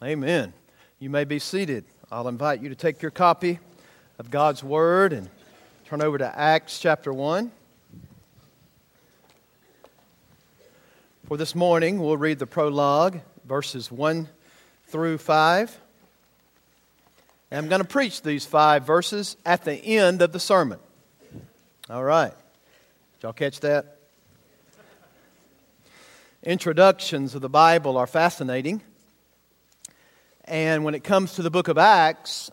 Amen. You may be seated. I'll invite you to take your copy of God's Word and turn over to Acts chapter 1. For this morning, we'll read the prologue, verses 1 through 5. And I'm going to preach these five verses at the end of the sermon. All right. Did y'all catch that? Introductions of the Bible are fascinating. And when it comes to the book of Acts,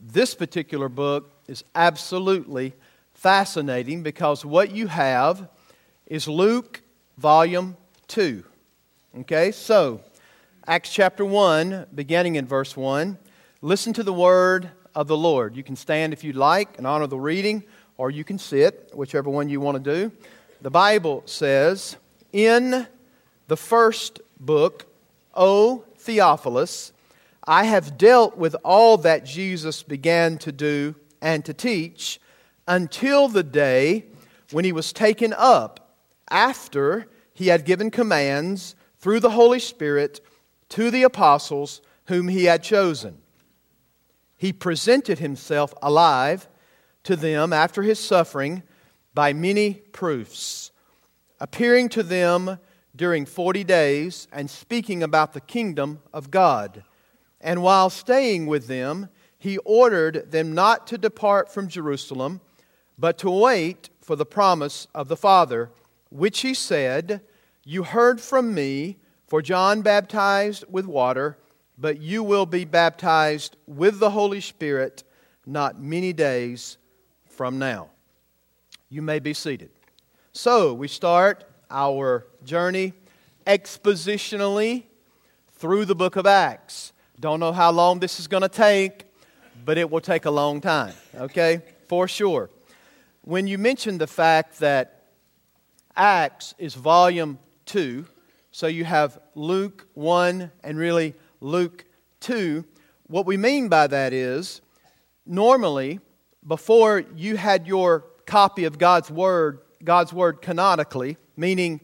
this particular book is absolutely fascinating because what you have is Luke volume 2. Okay, so Acts chapter 1, beginning in verse 1. Listen to the word of the Lord. You can stand if you'd like and honor the reading, or you can sit, whichever one you want to do. The Bible says, In the first book, O Theophilus, I have dealt with all that Jesus began to do and to teach until the day when he was taken up, after he had given commands through the Holy Spirit to the apostles whom he had chosen. He presented himself alive to them after his suffering by many proofs, appearing to them during 40 days and speaking about the kingdom of God. And while staying with them, he ordered them not to depart from Jerusalem, but to wait for the promise of the Father, which he said, You heard from me, for John baptized with water, but you will be baptized with the Holy Spirit not many days from now. You may be seated. So, we start our journey expositionally through the book of Acts. Don't know how long this is going to take, but it will take a long time, okay? For sure. When you mention the fact that Acts is volume 2, so you have Luke 1 and really Luke 2, what we mean by that is normally, before you had your copy of God's Word God's Word canonically, meaning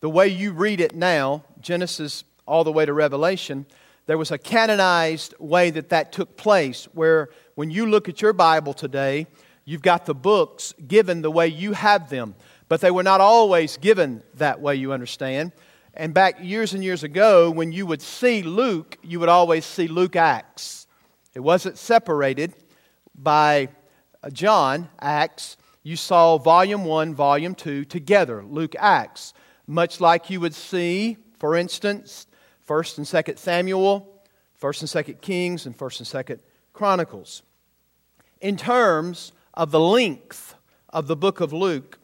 the way you read it now, Genesis all the way to Revelation, there was a canonized way that that took place where when you look at your Bible today, you've got the books given the way you have them. But they were not always given that way, you understand. And back years and years ago, when you would see Luke, you would always see Luke Acts. It wasn't separated by John Acts you saw volume 1, volume 2 together, Luke Acts, much like you would see, for instance, 1st and 2nd Samuel, 1st and 2nd Kings, and 1st and 2nd Chronicles. In terms of the length of the book of Luke,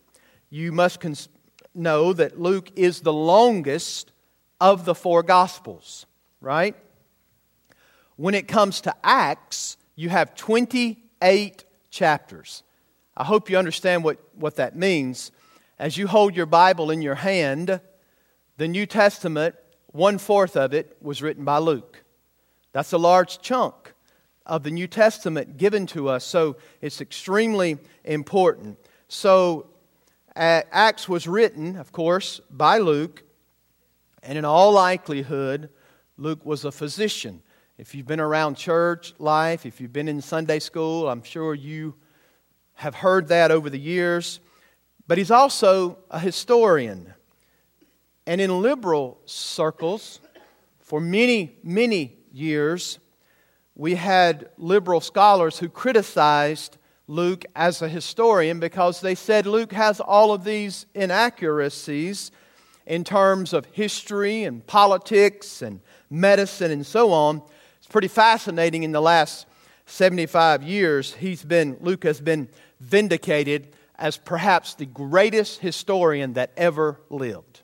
you must cons- know that Luke is the longest of the four Gospels, right? When it comes to Acts, you have 28 chapters. I hope you understand what, what that means. As you hold your Bible in your hand, the New Testament, one fourth of it was written by Luke. That's a large chunk of the New Testament given to us, so it's extremely important. So, Acts was written, of course, by Luke, and in all likelihood, Luke was a physician. If you've been around church life, if you've been in Sunday school, I'm sure you have heard that over the years. But he's also a historian. And in liberal circles, for many, many years, we had liberal scholars who criticized Luke as a historian because they said Luke has all of these inaccuracies in terms of history and politics and medicine and so on. It's pretty fascinating in the last 75 years, he's been, Luke has been vindicated as perhaps the greatest historian that ever lived.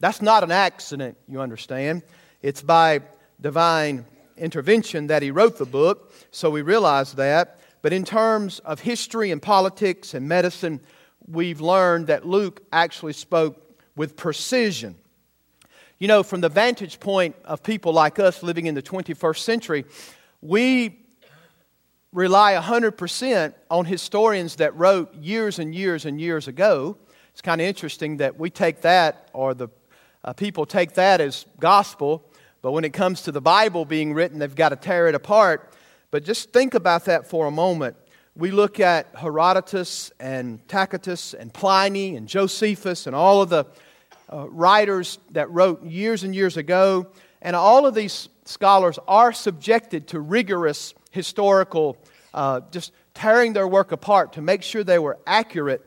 That's not an accident, you understand. It's by divine intervention that he wrote the book, so we realize that. But in terms of history and politics and medicine, we've learned that Luke actually spoke with precision. You know, from the vantage point of people like us living in the 21st century, we rely 100% on historians that wrote years and years and years ago. It's kind of interesting that we take that, or the uh, people take that as gospel, But when it comes to the Bible being written, they've got to tear it apart. But just think about that for a moment. We look at Herodotus and Tacitus and Pliny and Josephus and all of the uh, writers that wrote years and years ago. And all of these scholars are subjected to rigorous historical, uh, just tearing their work apart to make sure they were accurate.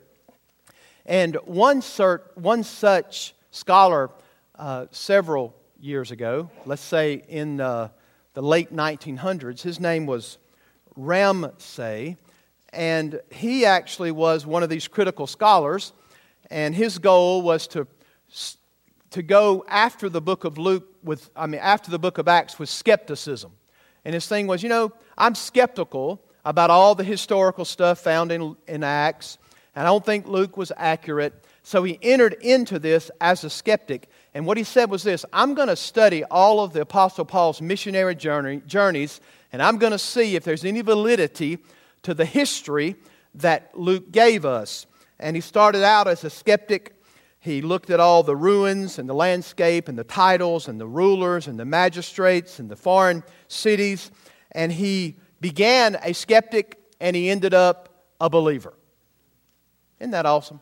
And one, cert, one such scholar, uh, several years ago, let's say in uh, the late 1900s, his name was Ramsay, and he actually was one of these critical scholars, and his goal was to to go after the book of Luke with, I mean, after the book of Acts with skepticism. And his thing was, you know, I'm skeptical about all the historical stuff found in, in Acts, and I don't think Luke was accurate. So he entered into this as a skeptic. And what he said was this I'm going to study all of the Apostle Paul's missionary journey, journeys, and I'm going to see if there's any validity to the history that Luke gave us. And he started out as a skeptic he looked at all the ruins and the landscape and the titles and the rulers and the magistrates and the foreign cities. And he began a skeptic and he ended up a believer. Isn't that awesome?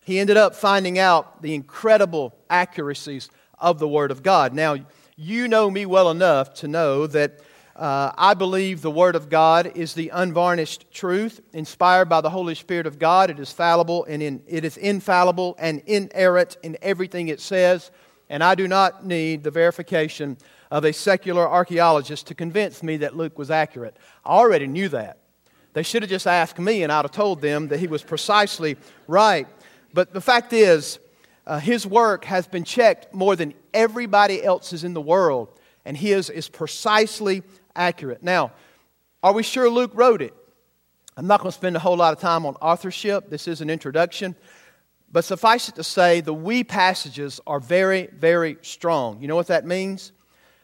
He ended up finding out the incredible accuracies of the Word of God. Now, you know me well enough to know that uh, I believe the Word of God is the unvarnished truth, inspired by the Holy Spirit of God. It is fallible and in, it is infallible and inerrant in everything it says. And I do not need the verification of a secular archaeologist to convince me that Luke was accurate. I already knew that. They should have just asked me, and I'd have told them that he was precisely right. But the fact is, uh, his work has been checked more than everybody else's in the world, and his is precisely accurate. Now, are we sure Luke wrote it? I'm not going to spend a whole lot of time on authorship. This is an introduction. But suffice it to say, the we passages are very, very strong. You know what that means?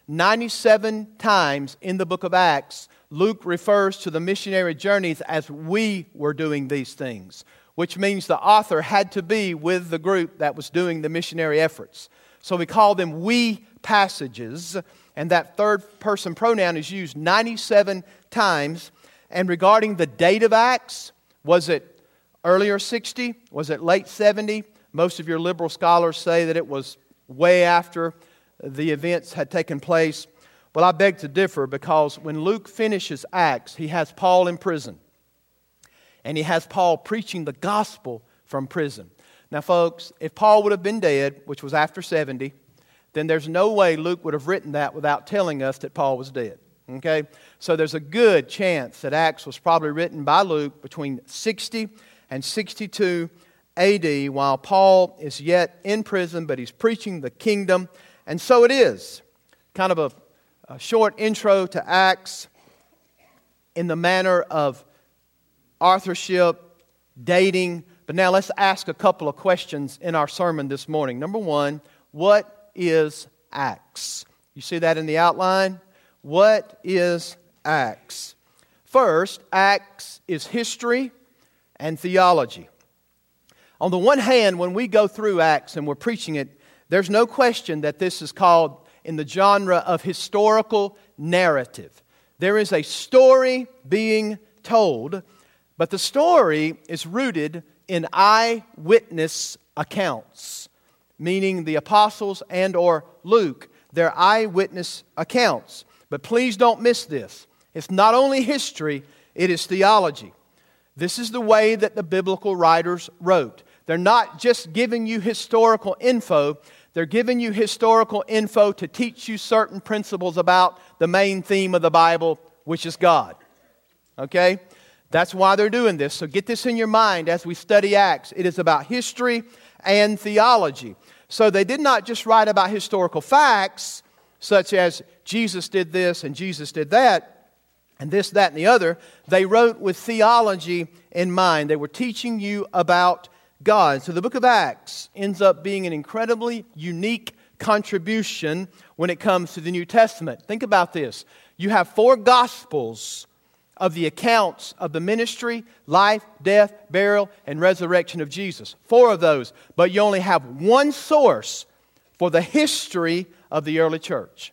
97 times in the book of Acts, Luke refers to the missionary journeys as we were doing these things, which means the author had to be with the group that was doing the missionary efforts. So we call them we passages and that third person pronoun is used 97 times. And regarding the date of Acts, was it earlier 60? Was it late 70? Most of your liberal scholars say that it was way after the events had taken place. Well, I beg to differ because when Luke finishes Acts, he has Paul in prison. And he has Paul preaching the gospel from prison. Now, folks, if Paul would have been dead, which was after 70, then there's no way Luke would have written that without telling us that Paul was dead. Okay? So there's a good chance that Acts was probably written by Luke between 60 and 62 AD while Paul is yet in prison, but he's preaching the kingdom. And so it is. Kind of a, a short intro to Acts in the manner of authorship, dating. But now let's ask a couple of questions in our sermon this morning. Number one, what is Acts? You see that in the outline? What is Acts? First, Acts is history and theology. On the one hand, when we go through Acts and we're preaching it, there's no question that this is called in the genre of historical narrative. There is a story being told, but the story is rooted in eyewitness accounts meaning the apostles and or Luke, their eyewitness accounts. But please don't miss this. It's not only history, it is theology. This is the way that the biblical writers wrote. They're not just giving you historical info, they're giving you historical info to teach you certain principles about the main theme of the Bible, which is God. Okay? That's why they're doing this. So get this in your mind as we study Acts. It is about history and theology. So they did not just write about historical facts, such as Jesus did this and Jesus did that, and this, that, and the other. They wrote with theology in mind. They were teaching you about God. So the book of Acts ends up being an incredibly unique contribution when it comes to the New Testament. Think about this. You have four gospels of the accounts of the ministry, life, death, burial, and resurrection of Jesus. Four of those. But you only have one source for the history of the early church.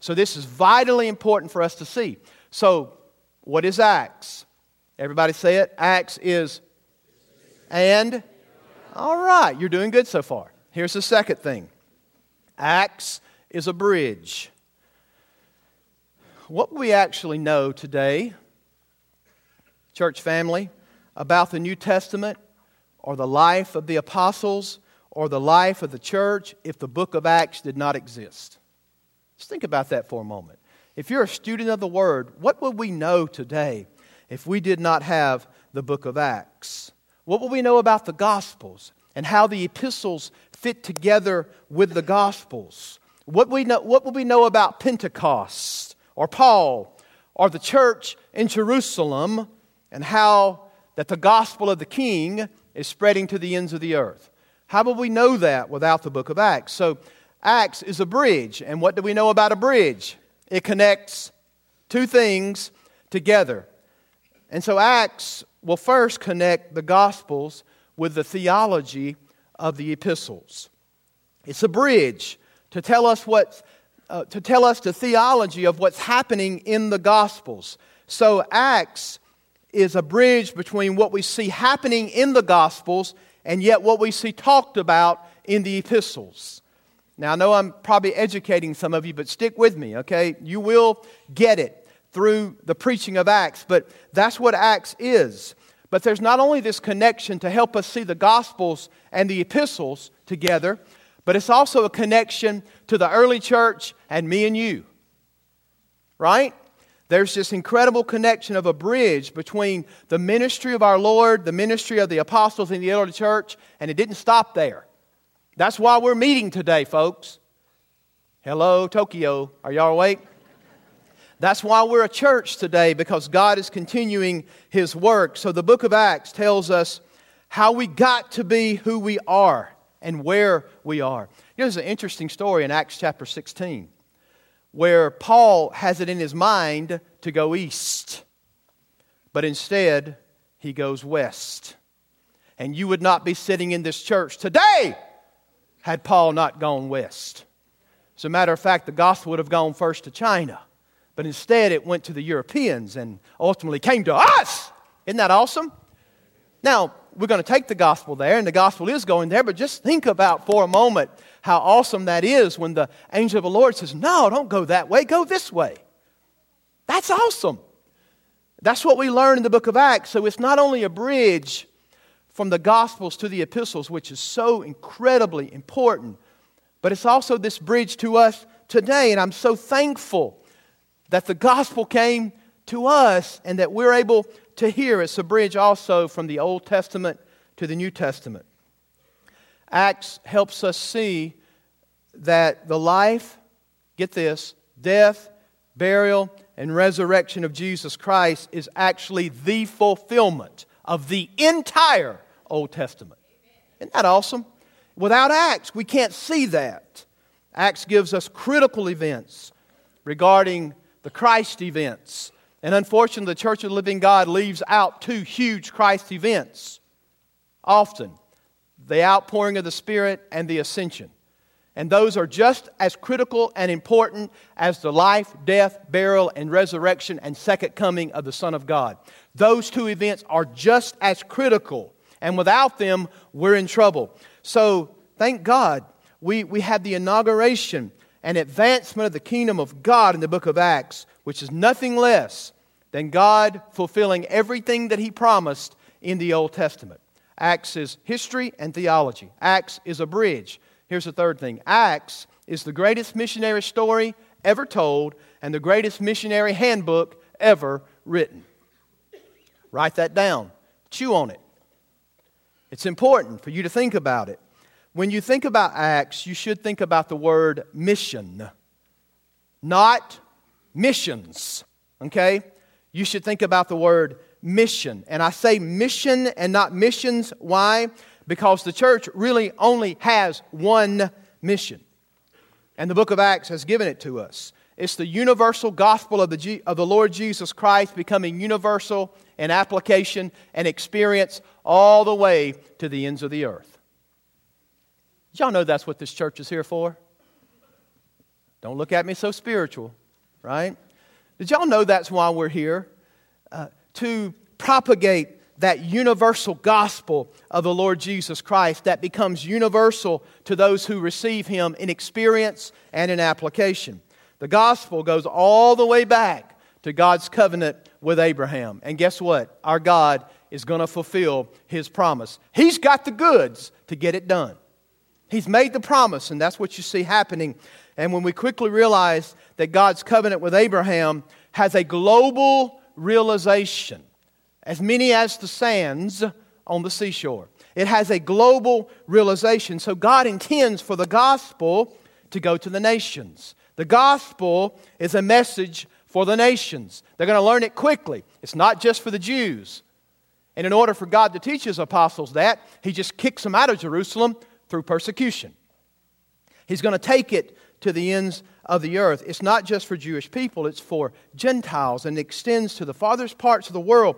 So, this is vitally important for us to see. So, what is Acts? Everybody say it. Acts is and. All right, you're doing good so far. Here's the second thing Acts is a bridge. What we actually know today, church family, about the New Testament or the life of the apostles or the life of the church if the book of Acts did not exist? Just think about that for a moment. If you're a student of the Word, what would we know today if we did not have the book of Acts? What would we know about the Gospels and how the epistles fit together with the Gospels? What, we know, what would we know about Pentecost or Paul or the church in Jerusalem and how that the gospel of the King is spreading to the ends of the earth? How will we know that without the book of Acts? So, Acts is a bridge. And what do we know about a bridge? It connects two things together. And so, Acts will first connect the Gospels with the theology of the epistles. It's a bridge to tell us what, uh, to tell us the theology of what's happening in the Gospels. So, Acts is a bridge between what we see happening in the Gospels and yet what we see talked about in the epistles. Now, I know I'm probably educating some of you, but stick with me, okay? You will get it through the preaching of Acts, but that's what Acts is. But there's not only this connection to help us see the Gospels and the epistles together, but it's also a connection to the early church and me and you. Right? There's this incredible connection of a bridge between the ministry of our Lord, the ministry of the apostles in the early church, and it didn't stop there. That's why we're meeting today, folks. Hello, Tokyo. Are y'all awake? That's why we're a church today, because God is continuing His work. So the book of Acts tells us how we got to be who we are and where we are. There's an interesting story in Acts chapter 16 where Paul has it in his mind to go east, but instead he goes west. And you would not be sitting in this church today had Paul not gone west. As a matter of fact, the gospel would have gone first to China, but instead it went to the Europeans and ultimately came to us. Isn't that awesome? Now, we're going to take the gospel there, and the gospel is going there, but just think about for a moment how awesome that is when the angel of the Lord says, No, don't go that way, go this way. That's awesome. That's what we learn in the book of Acts. So it's not only a bridge from the Gospels to the epistles, which is so incredibly important, but it's also this bridge to us today. And I'm so thankful that the gospel came to us and that we're able to hear. It's a bridge also from the Old Testament to the New Testament. Acts helps us see that the life, get this, death, burial, and resurrection of Jesus Christ is actually the fulfillment of the entire Old Testament. Isn't that awesome? Without Acts, we can't see that. Acts gives us critical events regarding the Christ events. And unfortunately, the Church of the Living God leaves out two huge Christ events often the outpouring of the Spirit, and the ascension. And those are just as critical and important as the life, death, burial, and resurrection and second coming of the Son of God. Those two events are just as critical. And without them, we're in trouble. So thank God we, we have the inauguration and advancement of the kingdom of God in the book of Acts, which is nothing less than God fulfilling everything that He promised in the Old Testament. Acts is history and theology. Acts is a bridge. Here's the third thing Acts is the greatest missionary story ever told and the greatest missionary handbook ever written. Write that down, chew on it. It's important for you to think about it. When you think about Acts, you should think about the word mission, not missions. Okay? You should think about the word mission. And I say mission and not missions. Why? Because the church really only has one mission. And the book of Acts has given it to us. It's the universal gospel of the, G- of the Lord Jesus Christ becoming universal in application and experience all the way to the ends of the earth. Y'all know that's what this church is here for? Don't look at me so spiritual, right? Did y'all know that's why we're here? Uh, to propagate that universal gospel of the Lord Jesus Christ that becomes universal to those who receive Him in experience and in application. The gospel goes all the way back to God's covenant with Abraham. And guess what? Our God is going to fulfill His promise. He's got the goods to get it done. He's made the promise, and that's what you see happening. And when we quickly realize that God's covenant with Abraham has a global realization, as many as the sands on the seashore. It has a global realization. So God intends for the gospel to go to the nations. The gospel is a message for the nations. They're going to learn it quickly. It's not just for the Jews. And in order for God to teach his apostles that, he just kicks them out of Jerusalem through persecution. He's going to take it to the ends of the earth. It's not just for Jewish people, it's for Gentiles and extends to the farthest parts of the world.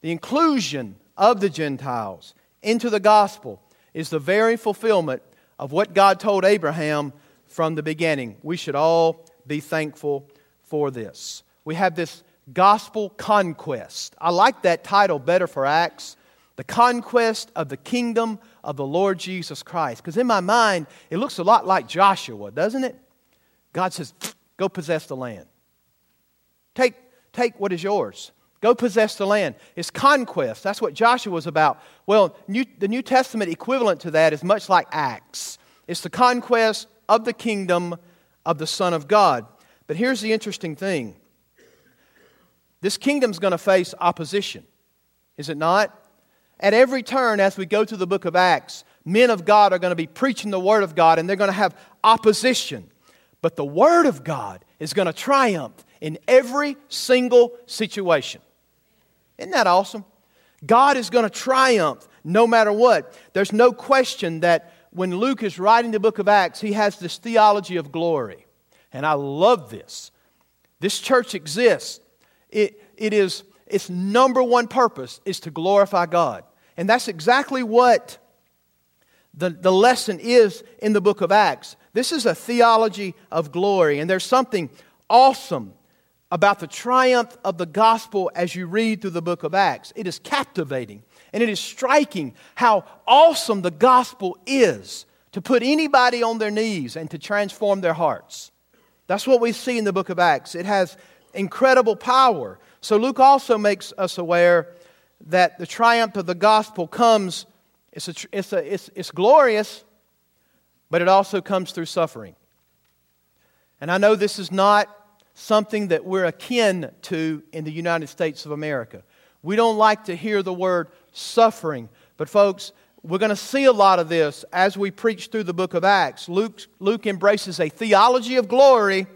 The inclusion of the Gentiles into the gospel is the very fulfillment of what God told Abraham from the beginning. We should all be thankful for this. We have this gospel conquest. I like that title better for Acts the conquest of the kingdom of the Lord Jesus Christ. Because in my mind, it looks a lot like Joshua, doesn't it? God says, Go possess the land. Take, take what is yours. Go possess the land. It's conquest. That's what Joshua was about. Well, New, the New Testament equivalent to that is much like Acts. It's the conquest of the kingdom of the Son of God. But here's the interesting thing this kingdom's going to face opposition, is it not? At every turn, as we go through the book of Acts, men of God are going to be preaching the Word of God and they're going to have opposition. But the Word of God is going to triumph in every single situation. Isn't that awesome? God is going to triumph no matter what. There's no question that when Luke is writing the book of Acts, he has this theology of glory. And I love this. This church exists. It, it is, its number one purpose is to glorify God. And that's exactly what the, the lesson is in the book of Acts. This is a theology of glory, and there's something awesome about the triumph of the gospel as you read through the book of Acts. It is captivating, and it is striking how awesome the gospel is to put anybody on their knees and to transform their hearts. That's what we see in the book of Acts. It has incredible power. So Luke also makes us aware that the triumph of the gospel comes, it's, a, it's, a, it's, it's glorious, but it also comes through suffering. And I know this is not something that we're akin to in the United States of America. We don't like to hear the word suffering, but folks, we're going to see a lot of this as we preach through the book of Acts. Luke, Luke embraces a theology of glory,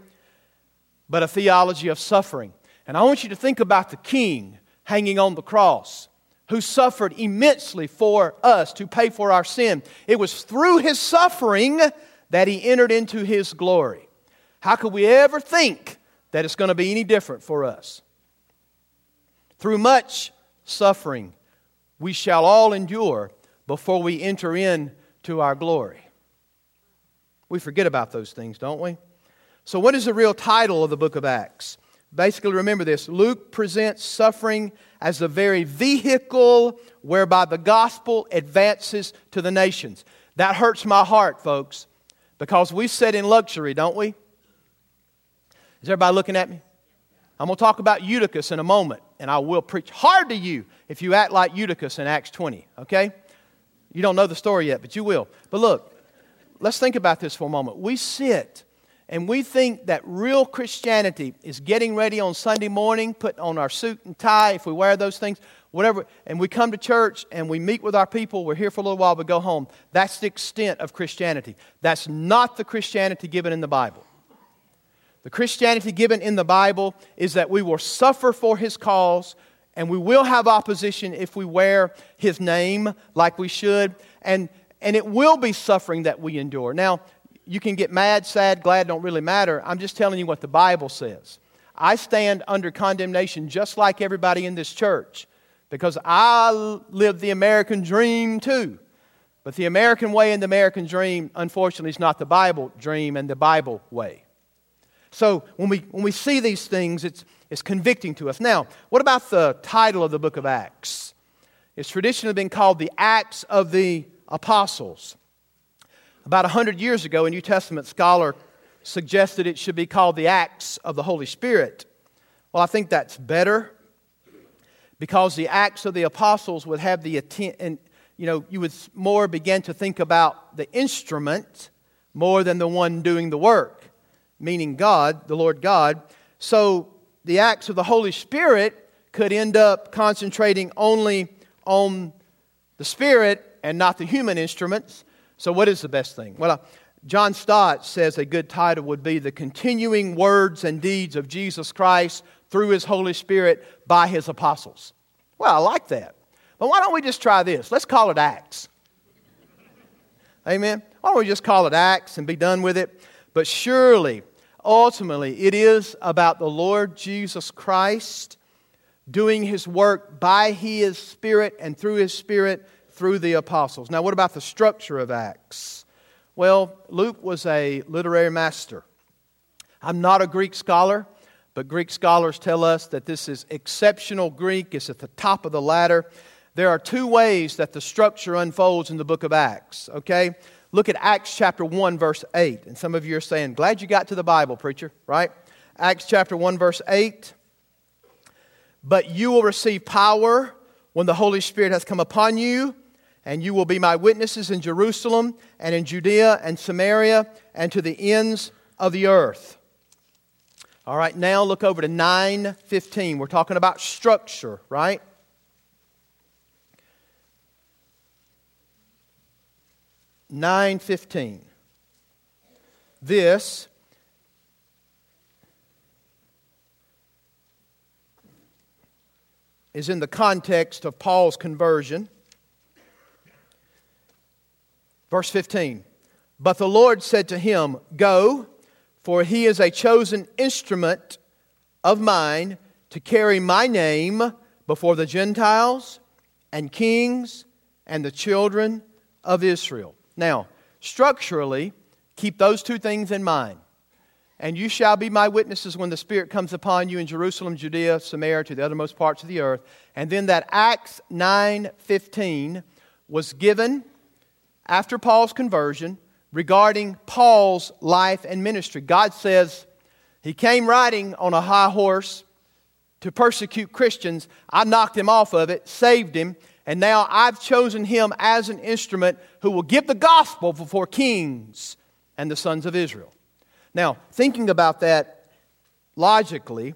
but a theology of suffering. And I want you to think about the king hanging on the cross who suffered immensely for us to pay for our sin. It was through his suffering that he entered into his glory. How could we ever think that it's going to be any different for us? Through much suffering, we shall all endure before we enter into our glory. We forget about those things, don't we? So, what is the real title of the book of Acts? Basically, remember this Luke presents suffering as the very vehicle whereby the gospel advances to the nations. That hurts my heart, folks, because we sit in luxury, don't we? Is everybody looking at me? I'm going to talk about Eutychus in a moment, and I will preach hard to you if you act like Eutychus in Acts 20, okay? You don't know the story yet, but you will. But look, let's think about this for a moment. We sit and we think that real Christianity is getting ready on Sunday morning, putting on our suit and tie, if we wear those things, whatever, and we come to church and we meet with our people, we're here for a little while, we go home. That's the extent of Christianity. That's not the Christianity given in the Bible. The Christianity given in the Bible is that we will suffer for His cause, and we will have opposition if we wear His name like we should, and, and it will be suffering that we endure. Now, you can get mad, sad, glad, don't really matter. I'm just telling you what the Bible says. I stand under condemnation just like everybody in this church because I live the American dream too. But the American way and the American dream, unfortunately, is not the Bible dream and the Bible way. So when we, when we see these things, it's, it's convicting to us. Now, what about the title of the book of Acts? It's traditionally been called the Acts of the Apostles. About 100 years ago, a New Testament scholar suggested it should be called the Acts of the Holy Spirit. Well, I think that's better because the Acts of the Apostles would have the intent, and you know, you would more begin to think about the instrument more than the one doing the work, meaning God, the Lord God. So the acts of the Holy Spirit could end up concentrating only on the Spirit and not the human instruments. So, what is the best thing? Well, uh, John Stott says a good title would be The Continuing Words and Deeds of Jesus Christ through His Holy Spirit by His Apostles. Well, I like that. But why don't we just try this? Let's call it Acts. Amen? Why don't we just call it Acts and be done with it? But surely, ultimately, it is about the Lord Jesus Christ doing his work by his Spirit and through his Spirit through the apostles. Now, what about the structure of Acts? Well, Luke was a literary master. I'm not a Greek scholar, but Greek scholars tell us that this is exceptional Greek. It's at the top of the ladder. There are two ways that the structure unfolds in the book of Acts, okay? Look at Acts chapter 1, verse 8. And some of you are saying, Glad you got to the Bible, preacher, right? Acts chapter 1, verse 8. But you will receive power when the Holy Spirit has come upon you, and you will be my witnesses in Jerusalem and in Judea and Samaria and to the ends of the earth. All right, now look over to 9:15. We're talking about structure, right? Nine fifteen. This is in the context of Paul's conversion. Verse 15 But the Lord said to him, Go, for he is a chosen instrument of mine to carry my name before the Gentiles and kings and the children of Israel. Now, structurally, keep those two things in mind. And you shall be my witnesses when the Spirit comes upon you in Jerusalem, Judea, Samaria, to the uttermost parts of the earth. And then that Acts 9:15 was given after Paul's conversion regarding Paul's life and ministry. God says he came riding on a high horse to persecute Christians. I knocked him off of it, saved him, and now I've chosen him as an instrument who will give the gospel before kings and the sons of Israel. Now, thinking about that logically,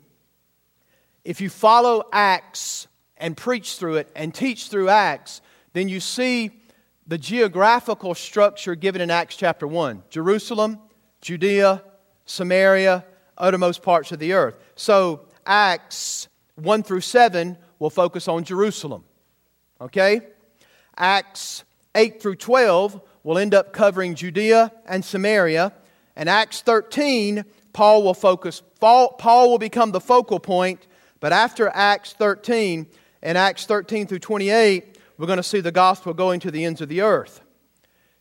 if you follow Acts and preach through it and teach through Acts, then you see the geographical structure given in Acts chapter 1 Jerusalem, Judea, Samaria, uttermost parts of the earth. So, Acts 1 through 7 will focus on Jerusalem. Okay? Acts 8 through 12 will end up covering Judea and Samaria. And Acts 13, Paul will focus, Paul will become the focal point, but after Acts 13, in Acts 13 through 28, we're going to see the gospel going to the ends of the earth.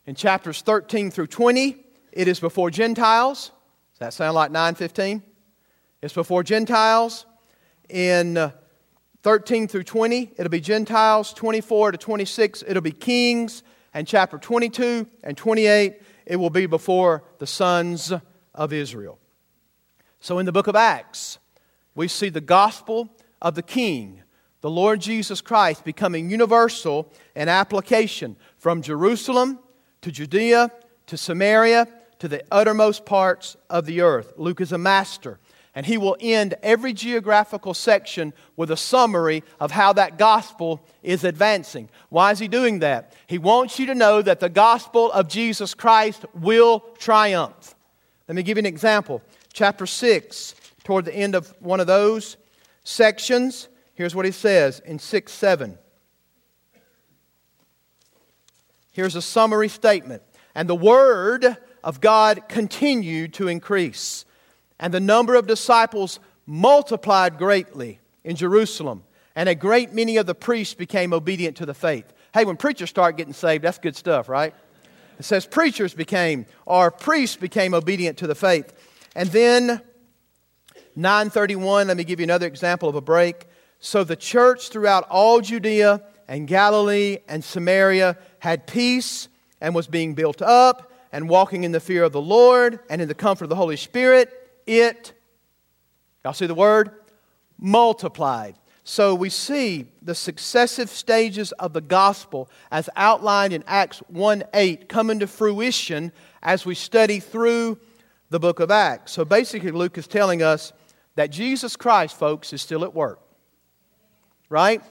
In chapters 13 through 20, it is before Gentiles. Does that sound like 915? It's before Gentiles. In uh, 13 through 20, it'll be Gentiles. 24 to 26, it'll be kings. And chapter 22 and 28, it will be before the sons of Israel. So in the book of Acts, we see the gospel of the King, the Lord Jesus Christ, becoming universal in application from Jerusalem to Judea to Samaria to the uttermost parts of the earth. Luke is a master and he will end every geographical section with a summary of how that gospel is advancing. Why is he doing that? He wants you to know that the gospel of Jesus Christ will triumph. Let me give you an example. Chapter 6, toward the end of one of those sections, here's what he says in 6 7. Here's a summary statement. And the word of God continued to increase and the number of disciples multiplied greatly in Jerusalem, and a great many of the priests became obedient to the faith. Hey, when preachers start getting saved, that's good stuff, right? It says preachers became, or priests became obedient to the faith. And then 931, let me give you another example of a break. So the church throughout all Judea and Galilee and Samaria had peace and was being built up and walking in the fear of the Lord and in the comfort of the Holy Spirit. It, y'all see the word? Multiplied. So we see the successive stages of the gospel as outlined in Acts 1 8 come into fruition as we study through the book of Acts. So basically, Luke is telling us that Jesus Christ, folks, is still at work. Right?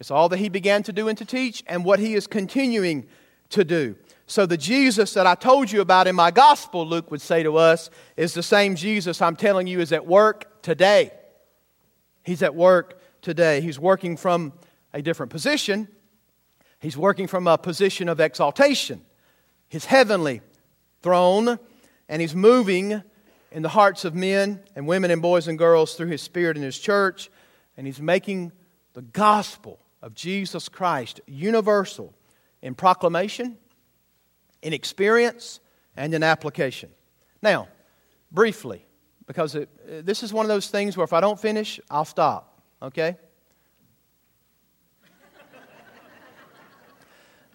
It's all that he began to do and to teach, and what he is continuing to do. So, the Jesus that I told you about in my gospel, Luke would say to us, is the same Jesus I'm telling you is at work today. He's at work today. He's working from a different position, he's working from a position of exaltation, his heavenly throne, and he's moving in the hearts of men and women and boys and girls through his spirit and his church, and he's making the gospel of Jesus Christ universal in proclamation in experience and in application. Now, briefly, because it, this is one of those things where if I don't finish, I'll stop, okay?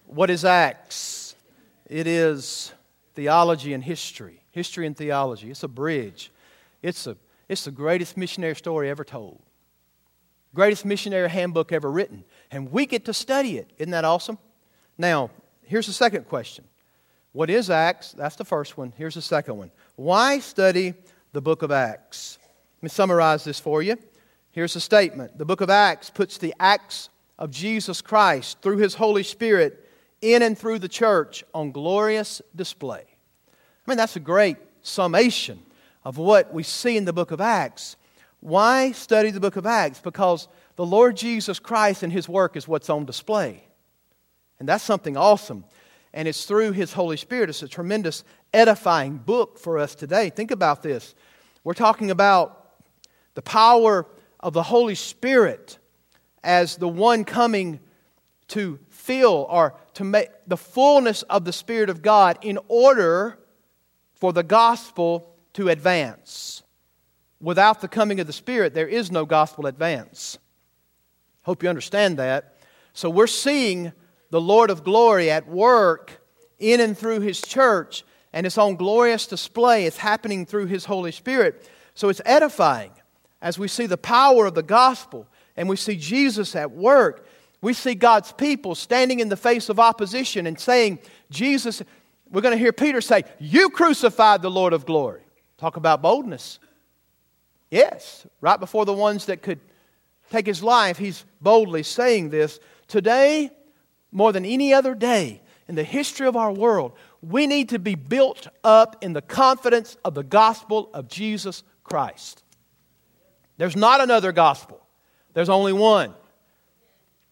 what is Acts? It is theology and history, history and theology. It's a bridge. It's, a, it's the greatest missionary story ever told, greatest missionary handbook ever written. And we get to study it. Isn't that awesome? Now, here's the second question what is Acts? That's the first one. Here's the second one. Why study the book of Acts? Let me summarize this for you. Here's the statement The book of Acts puts the acts of Jesus Christ through his Holy Spirit in and through the church on glorious display. I mean, that's a great summation of what we see in the book of Acts. Why study the book of Acts? Because the Lord Jesus Christ and his work is what's on display. And that's something awesome and it's through His Holy Spirit. It's a tremendous edifying book for us today. Think about this. We're talking about the power of the Holy Spirit as the one coming to fill or to make the fullness of the Spirit of God in order for the gospel to advance. Without the coming of the Spirit, there is no gospel advance. Hope you understand that. So we're seeing the Lord of glory at work in and through His church, and it's on glorious display. It's happening through His Holy Spirit. So it's edifying as we see the power of the gospel and we see Jesus at work. We see God's people standing in the face of opposition and saying, Jesus, we're going to hear Peter say, You crucified the Lord of glory. Talk about boldness. Yes, right before the ones that could take his life, he's boldly saying this. Today, more than any other day in the history of our world, we need to be built up in the confidence of the gospel of Jesus Christ. There's not another gospel, there's only one.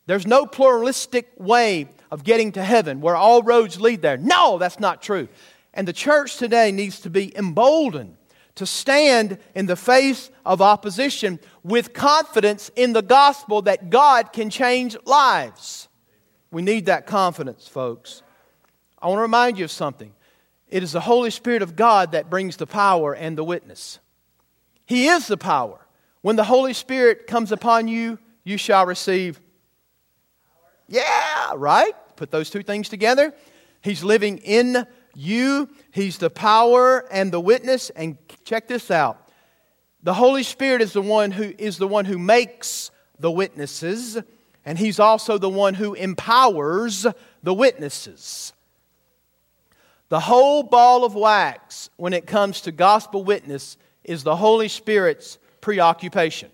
There's no pluralistic way of getting to heaven where all roads lead there. No, that's not true. And the church today needs to be emboldened to stand in the face of opposition with confidence in the gospel that God can change lives. We need that confidence, folks. I want to remind you of something. It is the Holy Spirit of God that brings the power and the witness. He is the power. When the Holy Spirit comes upon you, you shall receive. Yeah, right? Put those two things together. He's living in you, He's the power and the witness. And check this out the Holy Spirit is the one who, is the one who makes the witnesses and He's also the one who empowers the witnesses. The whole ball of wax when it comes to gospel witness is the Holy Spirit's preoccupation.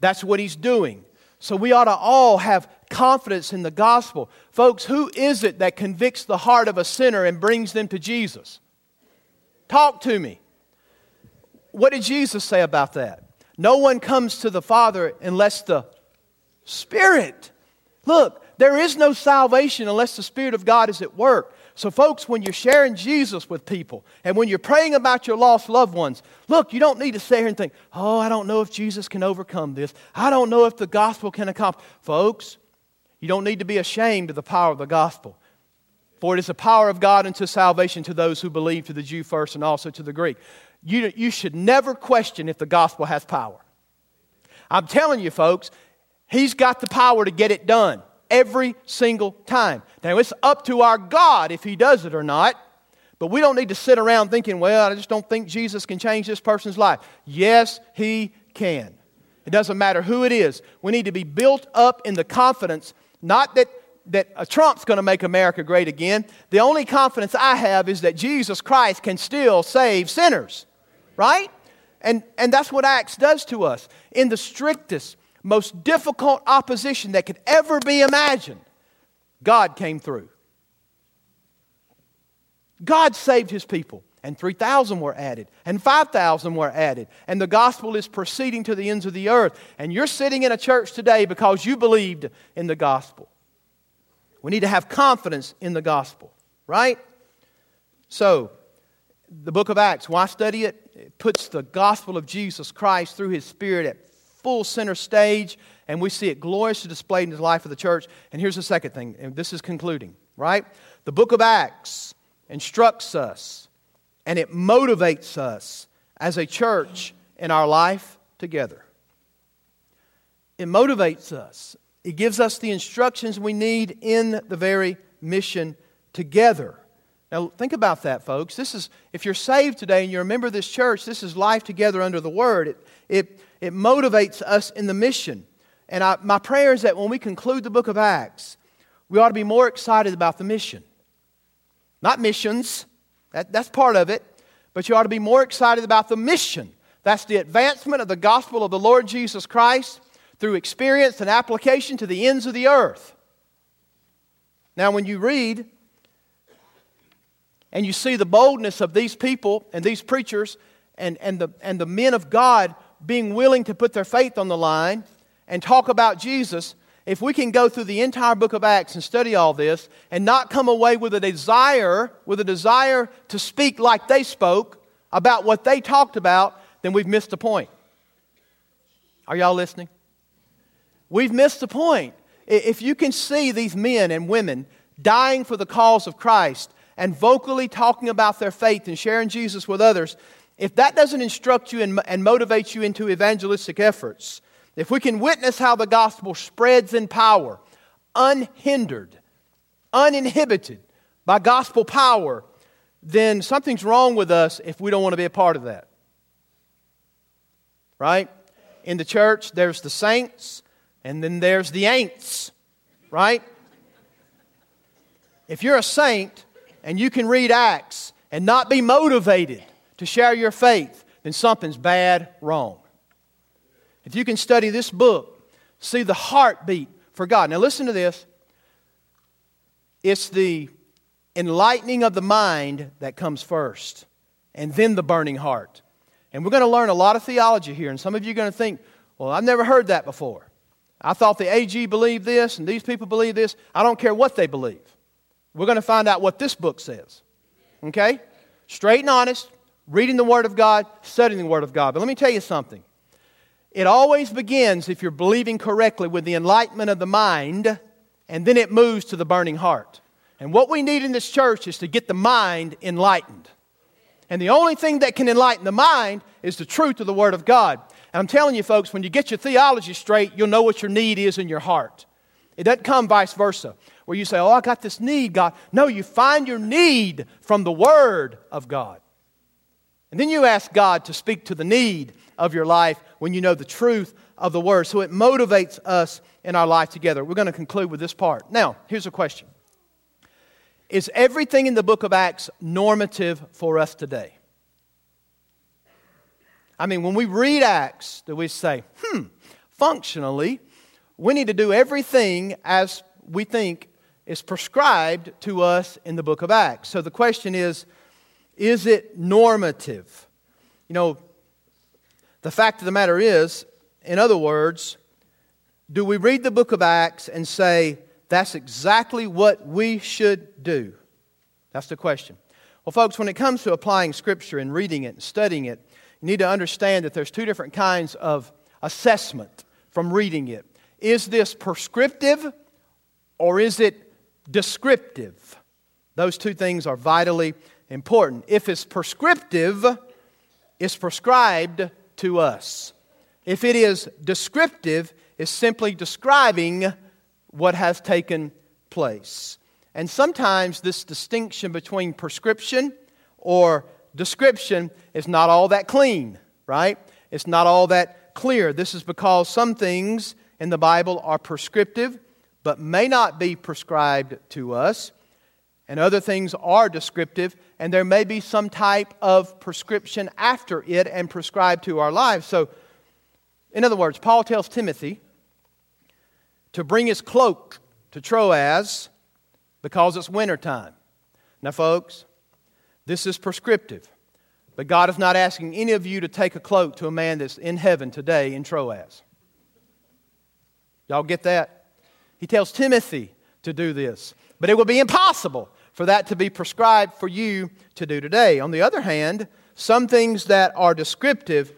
That's what He's doing. So we ought to all have confidence in the gospel. Folks, who is it that convicts the heart of a sinner and brings them to Jesus? Talk to me. What did Jesus say about that? No one comes to the Father unless the Spirit. Look, there is no salvation unless the Spirit of God is at work. So, folks, when you're sharing Jesus with people and when you're praying about your lost loved ones, look, you don't need to sit here and think, oh, I don't know if Jesus can overcome this. I don't know if the gospel can accomplish. Folks, You don't need to be ashamed of the power of the gospel. For it is the power of God unto salvation to those who believe, to the Jew first and also to the Greek. You, you should never question if the gospel has power. I'm telling you, folks, He's got the power to get it done every single time. Now, it's up to our God if He does it or not. But we don't need to sit around thinking, well, I just don't think Jesus can change this person's life. Yes, He can. It doesn't matter who it is. We need to be built up in the confidence, not that, that a Trump's going to make America great again. The only confidence I have is that Jesus Christ can still save sinners, right? And, and that's what Acts does to us. In the strictest, most difficult opposition that could ever be imagined, God came through. God saved his people, and 3,000 were added, and 5,000 were added, and the gospel is proceeding to the ends of the earth. And you're sitting in a church today because you believed in the gospel. We need to have confidence in the gospel, right? So, the book of Acts, why study it? It puts the gospel of Jesus Christ through his Spirit at full center stage, and we see it gloriously displayed in the life of the church. And here's the second thing, and this is concluding, right? The book of Acts instructs us and it motivates us as a church in our life together. It motivates us. It gives us the instructions we need in the very mission together. Now, think about that, folks. This is, if you're saved today and you're a member of this church, this is life together under the Word. It, it, it motivates us in the mission. And I, my prayer is that when we conclude the book of Acts, we ought to be more excited about the mission. Not missions, that, that's part of it, but you ought to be more excited about the mission. That's the advancement of the gospel of the Lord Jesus Christ through experience and application to the ends of the earth. Now, when you read and you see the boldness of these people and these preachers and, and, the, and the men of God being willing to put their faith on the line and talk about Jesus, if we can go through the entire book of Acts and study all this and not come away with a desire, with a desire to speak like they spoke about what they talked about, then we've missed the point. Are y'all listening? We've missed the point. If you can see these men and women dying for the cause of Christ and vocally talking about their faith and sharing Jesus with others, if that doesn't instruct you and, and motivate you into evangelistic efforts, if we can witness how the gospel spreads in power, unhindered, uninhibited by gospel power, then something's wrong with us if we don't want to be a part of that. Right? In the church, there's the saints, and then there's the ain'ts. Right? If you're a saint and you can read Acts and not be motivated to share your faith, then something's bad wrong. If you can study this book, see the heartbeat for God. Now, listen to this it's the enlightening of the mind that comes first, and then the burning heart. And we're going to learn a lot of theology here, and some of you are going to think, well, I've never heard that before. I thought the AG believed this, and these people believe this. I don't care what they believe. We're going to find out what this book says. Okay? Straight and honest reading the Word of God, studying the Word of God. But let me tell you something. It always begins, if you're believing correctly, with the enlightenment of the mind, and then it moves to the burning heart. And what we need in this church is to get the mind enlightened. And the only thing that can enlighten the mind is the truth of the Word of God. And I'm telling you, folks, when you get your theology straight, you'll know what your need is in your heart. It doesn't come vice versa, where you say, Oh, I got this need, God. No, you find your need from the Word of God. And then you ask God to speak to the need of your life when you know the truth of the Word. So it motivates us in our life together. We're going to conclude with this part. Now, here's a question Is everything in the book of Acts normative for us today? I mean, when we read Acts, do we say, hmm, functionally, we need to do everything as we think is prescribed to us in the book of Acts? So the question is, is it normative? You know, the fact of the matter is, in other words, do we read the book of Acts and say, that's exactly what we should do? That's the question. Well, folks, when it comes to applying Scripture and reading it and studying it, you need to understand that there's two different kinds of assessment from reading it. Is this prescriptive or is it descriptive? Those two things are vitally important. If it's prescriptive, it's prescribed to us. If it is descriptive, it's simply describing what has taken place. And sometimes this distinction between prescription or description is not all that clean, right? It's not all that clear. This is because some things in the Bible are prescriptive but may not be prescribed to us, and other things are descriptive, and there may be some type of prescription after it and prescribed to our lives. So, in other words, Paul tells Timothy to bring his cloak to Troas because it's wintertime. Now, folks, this is prescriptive. But God is not asking any of you to take a cloak to a man that's in heaven today in Troas. Y'all get that? He tells Timothy to do this. But it would be impossible for that to be prescribed for you to do today. On the other hand, some things that are descriptive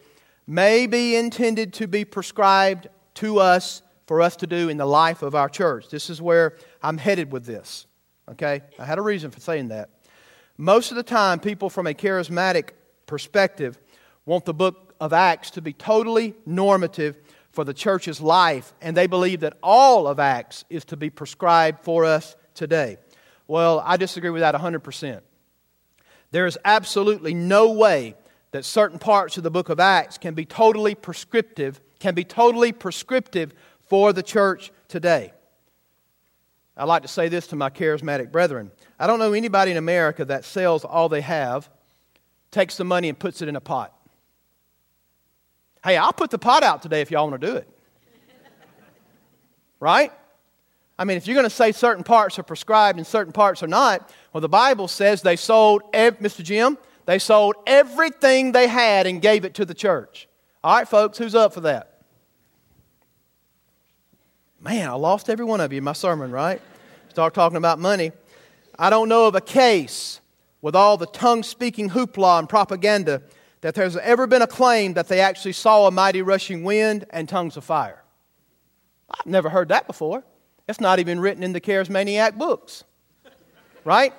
may be intended to be prescribed to us for us to do in the life of our church. This is where I'm headed with this. Okay? I had a reason for saying that. Most of the time, people from a charismatic perspective want the book of Acts to be totally normative for the church's life, and they believe that all of Acts is to be prescribed for us today. Well, I disagree with that 100%. There is absolutely no way that certain parts of the book of Acts can be totally prescriptive, can be totally prescriptive for the church today. I like to say this to my charismatic brethren. I don't know anybody in America that sells all they have, takes the money, and puts it in a pot. Hey, I'll put the pot out today if y'all want to do it. right? I mean, if you're going to say certain parts are prescribed and certain parts are not, well, the Bible says they sold, ev- Mr. Jim, they sold everything they had and gave it to the church. All right, folks, who's up for that? Man, I lost every one of you in my sermon, right? Start talking about money. I don't know of a case with all the tongue speaking hoopla and propaganda that there's ever been a claim that they actually saw a mighty rushing wind and tongues of fire. I've never heard that before. It's not even written in the charismaniac books, right?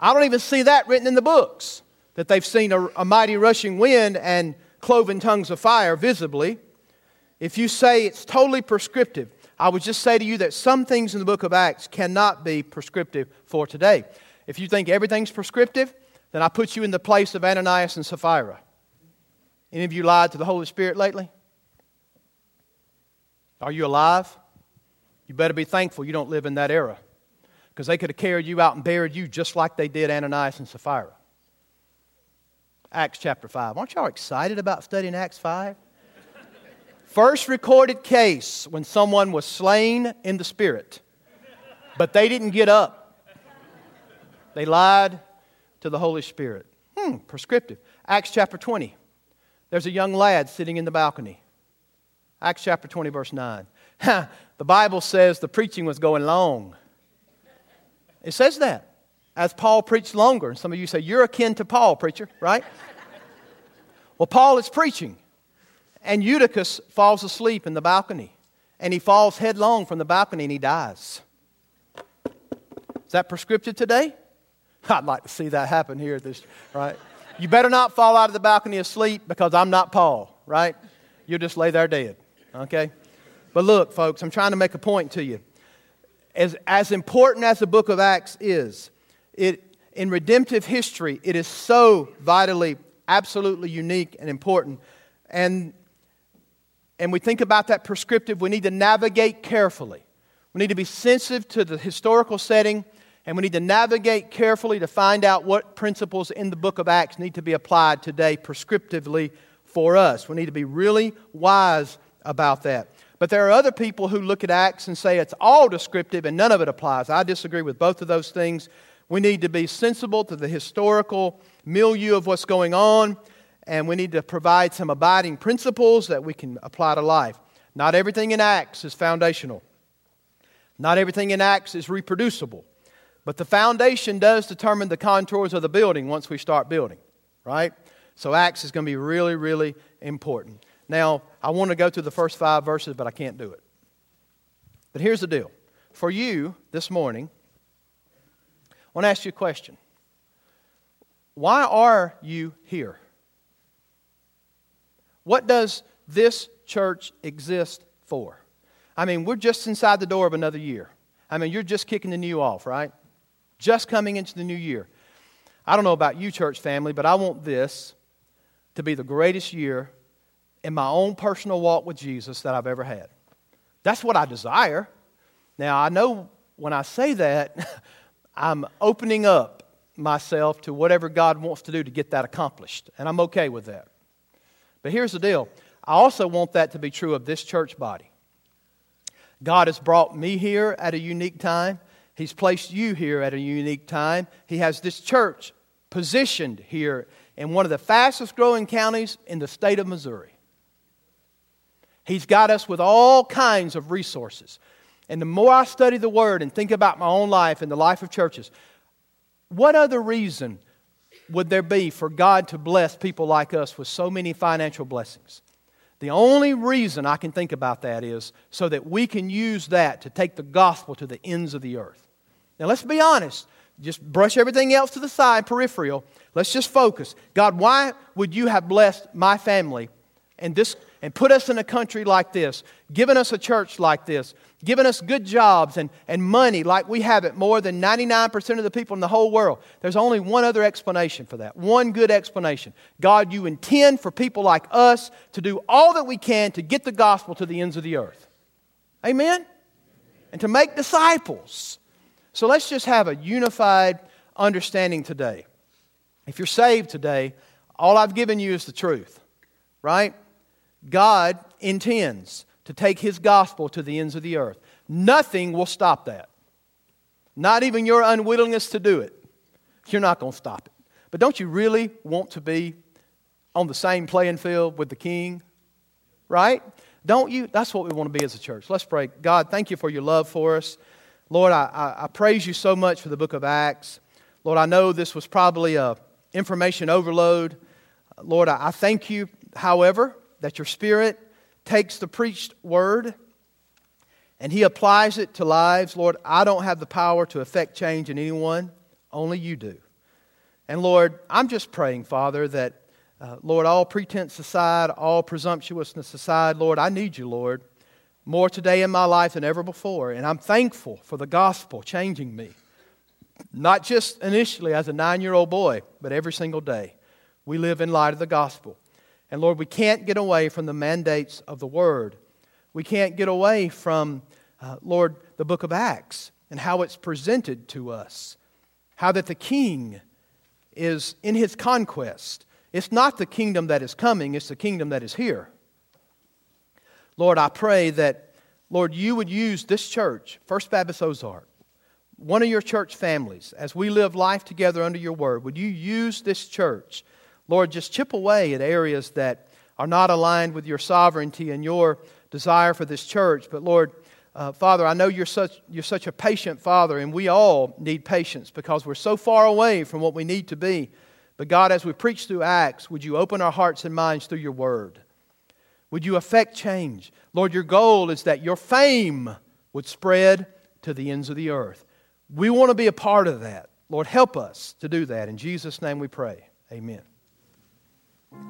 I don't even see that written in the books that they've seen a, a mighty rushing wind and cloven tongues of fire visibly. If you say it's totally prescriptive, I would just say to you that some things in the book of Acts cannot be prescriptive for today. If you think everything's prescriptive, then I put you in the place of Ananias and Sapphira. Any of you lied to the Holy Spirit lately? Are you alive? You better be thankful you don't live in that era because they could have carried you out and buried you just like they did Ananias and Sapphira. Acts chapter 5. Aren't y'all excited about studying Acts 5? First recorded case when someone was slain in the spirit, but they didn't get up. They lied to the Holy Spirit. Hmm, prescriptive. Acts chapter 20. There's a young lad sitting in the balcony. Acts chapter 20, verse 9. The Bible says the preaching was going long. It says that. As Paul preached longer. And some of you say, You're akin to Paul, preacher, right? well, Paul is preaching. And Eutychus falls asleep in the balcony. And he falls headlong from the balcony and he dies. Is that prescriptive today? I'd like to see that happen here this, right? You better not fall out of the balcony asleep because I'm not Paul, right? You'll just lay there dead, okay? But look, folks, I'm trying to make a point to you. As, as important as the book of Acts is, it, in redemptive history, it is so vitally, absolutely unique and important. And, and we think about that prescriptive, we need to navigate carefully. We need to be sensitive to the historical setting, and we need to navigate carefully to find out what principles in the book of Acts need to be applied today prescriptively for us. We need to be really wise about that. But there are other people who look at Acts and say it's all descriptive and none of it applies. I disagree with both of those things. We need to be sensible to the historical milieu of what's going on, and we need to provide some abiding principles that we can apply to life. Not everything in Acts is foundational, not everything in Acts is reproducible. But the foundation does determine the contours of the building once we start building, right? So Acts is going to be really, really important. Now, I want to go through the first five verses, but I can't do it. But here's the deal for you this morning, I want to ask you a question. Why are you here? What does this church exist for? I mean, we're just inside the door of another year. I mean, you're just kicking the new off, right? Just coming into the new year. I don't know about you, church family, but I want this to be the greatest year in my own personal walk with Jesus that I've ever had. That's what I desire. Now, I know when I say that, I'm opening up myself to whatever God wants to do to get that accomplished, and I'm okay with that. But here's the deal I also want that to be true of this church body. God has brought me here at a unique time. He's placed you here at a unique time. He has this church positioned here in one of the fastest growing counties in the state of Missouri. He's got us with all kinds of resources. And the more I study the Word and think about my own life and the life of churches, what other reason would there be for God to bless people like us with so many financial blessings? The only reason I can think about that is so that we can use that to take the gospel to the ends of the earth. Now, let's be honest. Just brush everything else to the side, peripheral. Let's just focus. God, why would you have blessed my family and this and put us in a country like this, given us a church like this, given us good jobs and, and money like we have it more than 99% of the people in the whole world. There's only one other explanation for that, one good explanation. God, you intend for people like us to do all that we can to get the gospel to the ends of the earth. Amen? And to make disciples. So let's just have a unified understanding today. If you're saved today, all I've given you is the truth, right? God intends to take his gospel to the ends of the earth. Nothing will stop that. Not even your unwillingness to do it. You're not going to stop it. But don't you really want to be on the same playing field with the king? Right? Don't you? That's what we want to be as a church. Let's pray. God, thank you for your love for us. Lord, I, I, I praise you so much for the book of Acts. Lord, I know this was probably a information overload. Lord, I, I thank you, however, that your Spirit takes the preached word and He applies it to lives. Lord, I don't have the power to affect change in anyone, only you do. And Lord, I'm just praying, Father, that, uh, Lord, all pretense aside, all presumptuousness aside, Lord, I need you, Lord, more today in my life than ever before. And I'm thankful for the gospel changing me. Not just initially as a nine year old boy, but every single day. We live in light of the gospel. And Lord, we can't get away from the mandates of the Word. We can't get away from, uh, Lord, the book of Acts and how it's presented to us. How that the king is in his conquest. It's not the kingdom that is coming, it's the kingdom that is here. Lord, I pray that, Lord, you would use this church, First Baptist Ozark, one of your church families, as we live life together under your word. Would you use this church Lord, just chip away at areas that are not aligned with your sovereignty and your desire for this church. But Lord, uh, Father, I know you're such, you're such a patient Father, and we all need patience because we're so far away from what we need to be. But God, as we preach through Acts, would you open our hearts and minds through your word? Would you affect change? Lord, your goal is that your fame would spread to the ends of the earth. We want to be a part of that. Lord, help us to do that. In Jesus' name we pray. Amen.